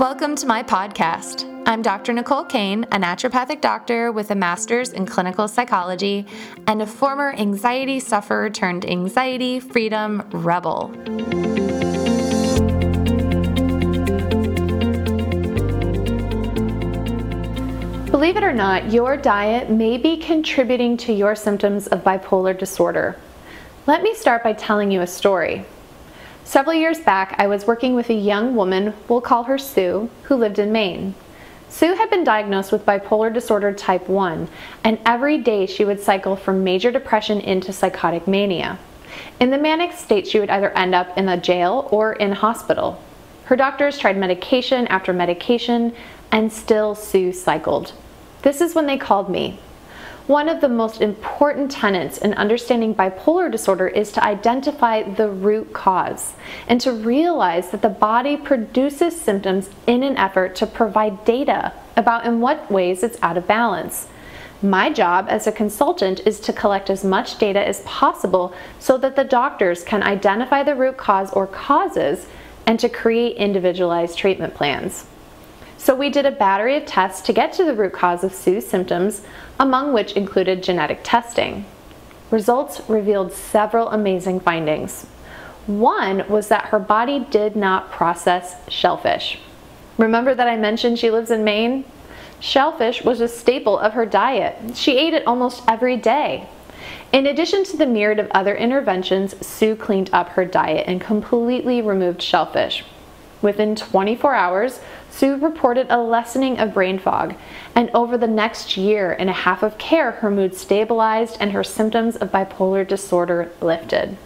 Welcome to my podcast. I'm Dr. Nicole Cain, a naturopathic doctor with a master's in clinical psychology and a former anxiety sufferer turned anxiety freedom rebel. Believe it or not, your diet may be contributing to your symptoms of bipolar disorder. Let me start by telling you a story. Several years back, I was working with a young woman, we'll call her Sue, who lived in Maine. Sue had been diagnosed with bipolar disorder type 1, and every day she would cycle from major depression into psychotic mania. In the manic state, she would either end up in a jail or in hospital. Her doctors tried medication after medication, and still Sue cycled. This is when they called me. One of the most important tenets in understanding bipolar disorder is to identify the root cause and to realize that the body produces symptoms in an effort to provide data about in what ways it's out of balance. My job as a consultant is to collect as much data as possible so that the doctors can identify the root cause or causes and to create individualized treatment plans. So we did a battery of tests to get to the root cause of Sue's symptoms, among which included genetic testing. Results revealed several amazing findings. One was that her body did not process shellfish. Remember that I mentioned she lives in Maine? Shellfish was a staple of her diet. She ate it almost every day. In addition to the myriad of other interventions, Sue cleaned up her diet and completely removed shellfish. Within 24 hours, Sue reported a lessening of brain fog, and over the next year and a half of care, her mood stabilized and her symptoms of bipolar disorder lifted.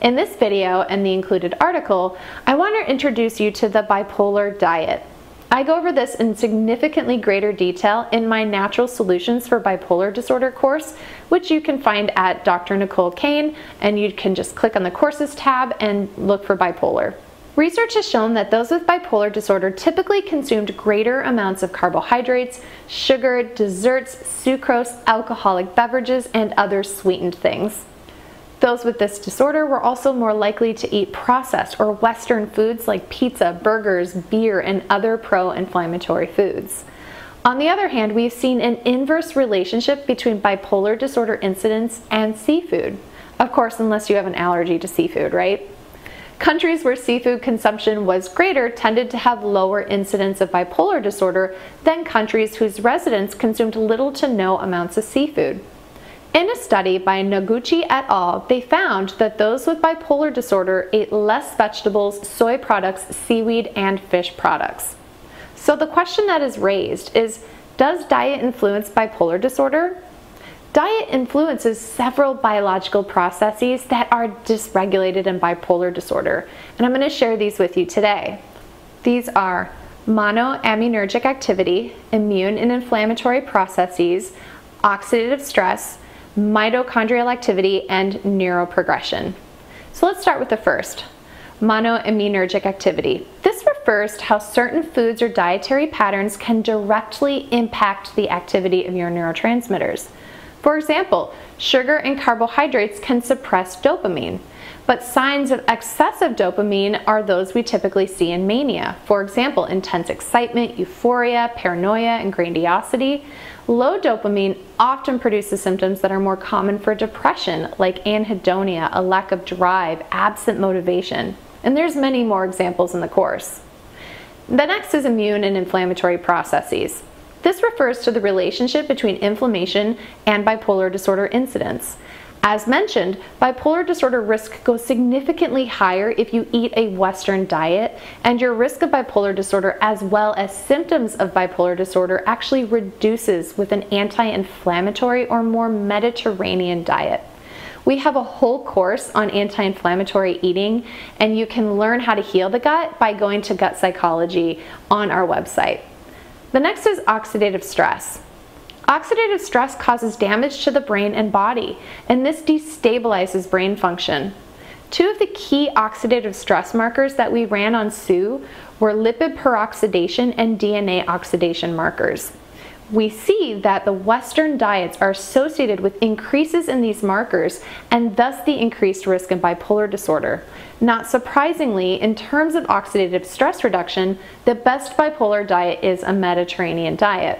In this video and the included article, I want to introduce you to the bipolar diet. I go over this in significantly greater detail in my Natural Solutions for Bipolar Disorder course, which you can find at Dr. Nicole Cain, and you can just click on the courses tab and look for bipolar. Research has shown that those with bipolar disorder typically consumed greater amounts of carbohydrates, sugar, desserts, sucrose, alcoholic beverages, and other sweetened things. Those with this disorder were also more likely to eat processed or Western foods like pizza, burgers, beer, and other pro inflammatory foods. On the other hand, we've seen an inverse relationship between bipolar disorder incidence and seafood. Of course, unless you have an allergy to seafood, right? Countries where seafood consumption was greater tended to have lower incidence of bipolar disorder than countries whose residents consumed little to no amounts of seafood. In a study by Noguchi et al., they found that those with bipolar disorder ate less vegetables, soy products, seaweed, and fish products. So the question that is raised is Does diet influence bipolar disorder? Diet influences several biological processes that are dysregulated in bipolar disorder, and I'm going to share these with you today. These are monoaminergic activity, immune and inflammatory processes, oxidative stress, mitochondrial activity, and neuroprogression. So let's start with the first monoaminergic activity. This refers to how certain foods or dietary patterns can directly impact the activity of your neurotransmitters. For example, sugar and carbohydrates can suppress dopamine, but signs of excessive dopamine are those we typically see in mania. For example, intense excitement, euphoria, paranoia, and grandiosity. Low dopamine often produces symptoms that are more common for depression, like anhedonia, a lack of drive, absent motivation. And there's many more examples in the course. The next is immune and inflammatory processes. This refers to the relationship between inflammation and bipolar disorder incidence. As mentioned, bipolar disorder risk goes significantly higher if you eat a Western diet, and your risk of bipolar disorder, as well as symptoms of bipolar disorder, actually reduces with an anti inflammatory or more Mediterranean diet. We have a whole course on anti inflammatory eating, and you can learn how to heal the gut by going to Gut Psychology on our website. The next is oxidative stress. Oxidative stress causes damage to the brain and body, and this destabilizes brain function. Two of the key oxidative stress markers that we ran on Sue were lipid peroxidation and DNA oxidation markers. We see that the Western diets are associated with increases in these markers and thus the increased risk of bipolar disorder. Not surprisingly, in terms of oxidative stress reduction, the best bipolar diet is a Mediterranean diet.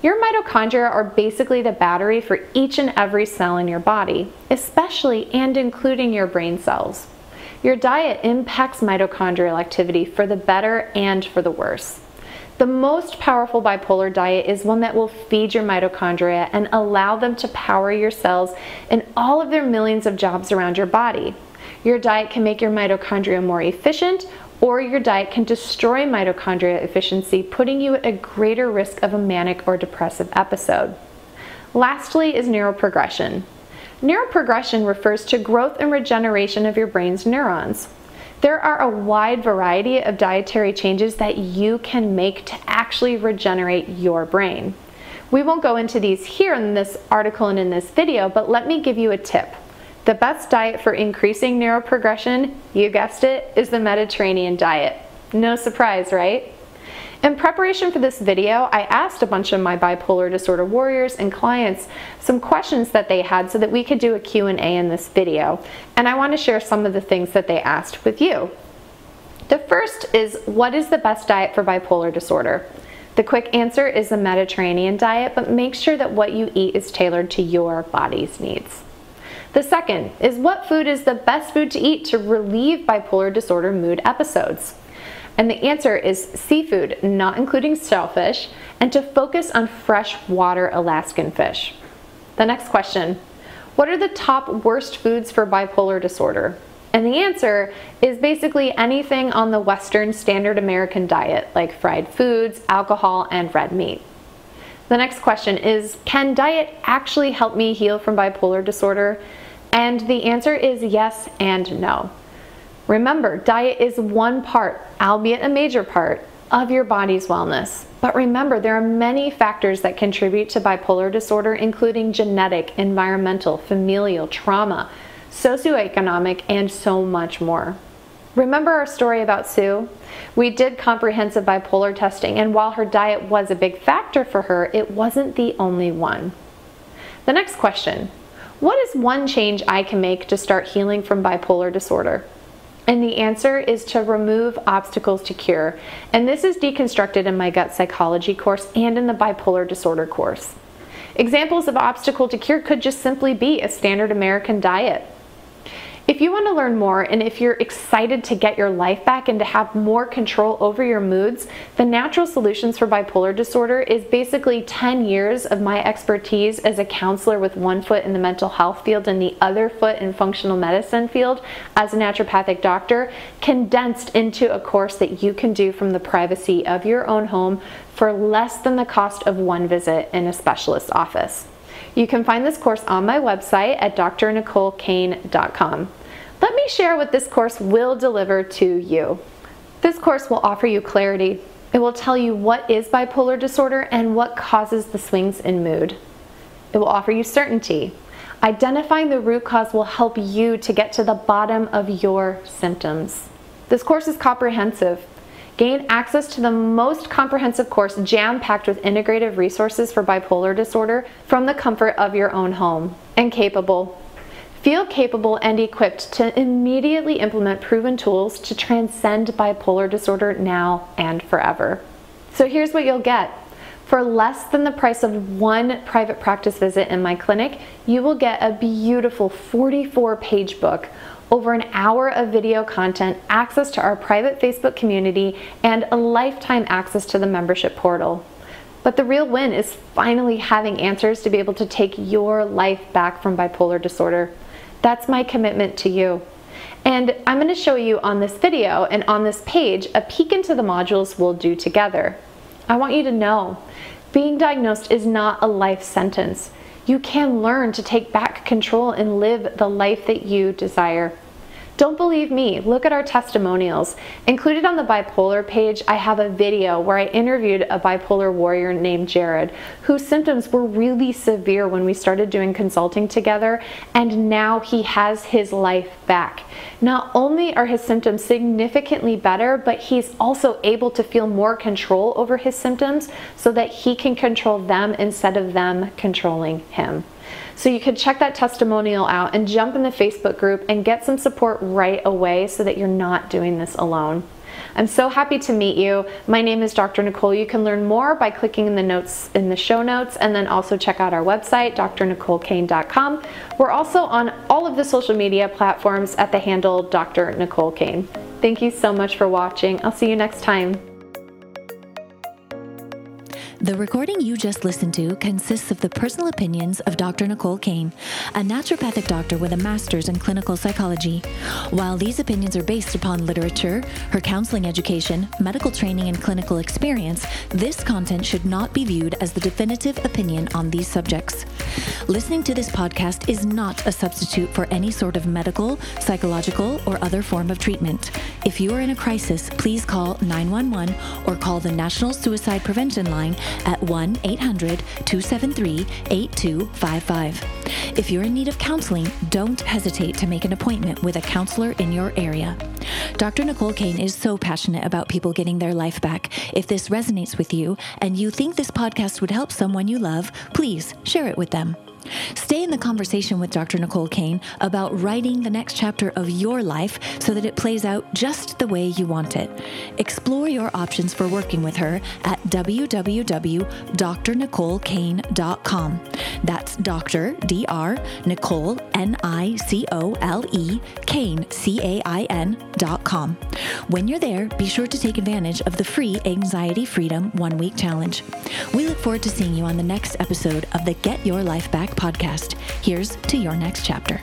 Your mitochondria are basically the battery for each and every cell in your body, especially and including your brain cells. Your diet impacts mitochondrial activity for the better and for the worse. The most powerful bipolar diet is one that will feed your mitochondria and allow them to power your cells in all of their millions of jobs around your body. Your diet can make your mitochondria more efficient, or your diet can destroy mitochondria efficiency, putting you at a greater risk of a manic or depressive episode. Lastly, is neuroprogression. Neuroprogression refers to growth and regeneration of your brain's neurons. There are a wide variety of dietary changes that you can make to actually regenerate your brain. We won't go into these here in this article and in this video, but let me give you a tip. The best diet for increasing neuroprogression, you guessed it, is the Mediterranean diet. No surprise, right? In preparation for this video, I asked a bunch of my bipolar disorder warriors and clients some questions that they had so that we could do a Q&A in this video. And I want to share some of the things that they asked with you. The first is, what is the best diet for bipolar disorder? The quick answer is the Mediterranean diet, but make sure that what you eat is tailored to your body's needs. The second is what food is the best food to eat to relieve bipolar disorder mood episodes? And the answer is seafood, not including shellfish, and to focus on freshwater Alaskan fish. The next question What are the top worst foods for bipolar disorder? And the answer is basically anything on the Western standard American diet, like fried foods, alcohol, and red meat. The next question is Can diet actually help me heal from bipolar disorder? And the answer is yes and no. Remember, diet is one part, albeit a major part, of your body's wellness. But remember, there are many factors that contribute to bipolar disorder, including genetic, environmental, familial, trauma, socioeconomic, and so much more. Remember our story about Sue? We did comprehensive bipolar testing, and while her diet was a big factor for her, it wasn't the only one. The next question What is one change I can make to start healing from bipolar disorder? And the answer is to remove obstacles to cure. And this is deconstructed in my gut psychology course and in the bipolar disorder course. Examples of obstacle to cure could just simply be a standard American diet, if you want to learn more and if you're excited to get your life back and to have more control over your moods, the Natural Solutions for Bipolar Disorder is basically 10 years of my expertise as a counselor with one foot in the mental health field and the other foot in functional medicine field as a naturopathic doctor, condensed into a course that you can do from the privacy of your own home for less than the cost of one visit in a specialist office. You can find this course on my website at drnicolecain.com. Let me share what this course will deliver to you. This course will offer you clarity. It will tell you what is bipolar disorder and what causes the swings in mood. It will offer you certainty. Identifying the root cause will help you to get to the bottom of your symptoms. This course is comprehensive. Gain access to the most comprehensive course jam packed with integrative resources for bipolar disorder from the comfort of your own home. And capable. Feel capable and equipped to immediately implement proven tools to transcend bipolar disorder now and forever. So here's what you'll get. For less than the price of one private practice visit in my clinic, you will get a beautiful 44 page book over an hour of video content, access to our private Facebook community, and a lifetime access to the membership portal. But the real win is finally having answers to be able to take your life back from bipolar disorder. That's my commitment to you. And I'm going to show you on this video and on this page a peek into the modules we'll do together. I want you to know being diagnosed is not a life sentence you can learn to take back control and live the life that you desire. Don't believe me, look at our testimonials. Included on the bipolar page, I have a video where I interviewed a bipolar warrior named Jared, whose symptoms were really severe when we started doing consulting together, and now he has his life back. Not only are his symptoms significantly better, but he's also able to feel more control over his symptoms so that he can control them instead of them controlling him. So you can check that testimonial out and jump in the Facebook group and get some support right away so that you're not doing this alone. I'm so happy to meet you. My name is Dr. Nicole. You can learn more by clicking in the notes in the show notes and then also check out our website, drnicolecain.com. We're also on all of the social media platforms at the handle Dr. Nicole Cain. Thank you so much for watching. I'll see you next time. The recording you just listened to consists of the personal opinions of Dr. Nicole Cain, a naturopathic doctor with a master's in clinical psychology. While these opinions are based upon literature, her counseling education, medical training, and clinical experience, this content should not be viewed as the definitive opinion on these subjects. Listening to this podcast is not a substitute for any sort of medical, psychological, or other form of treatment. If you are in a crisis, please call 911 or call the National Suicide Prevention Line at 1 800 273 8255. If you're in need of counseling, don't hesitate to make an appointment with a counselor in your area. Dr. Nicole Cain is so passionate about people getting their life back. If this resonates with you and you think this podcast would help someone you love, please share it with them. Stay in the conversation with Dr. Nicole Cain about writing the next chapter of your life so that it plays out just the way you want it. Explore your options for working with her at www.drnicolecain.com. That's Dr. D R Nicole N I C O L E Cain C A I N.com. When you're there, be sure to take advantage of the free Anxiety Freedom One Week Challenge. We look forward to seeing you on the next episode of the Get Your Life Back podcast. Here's to your next chapter.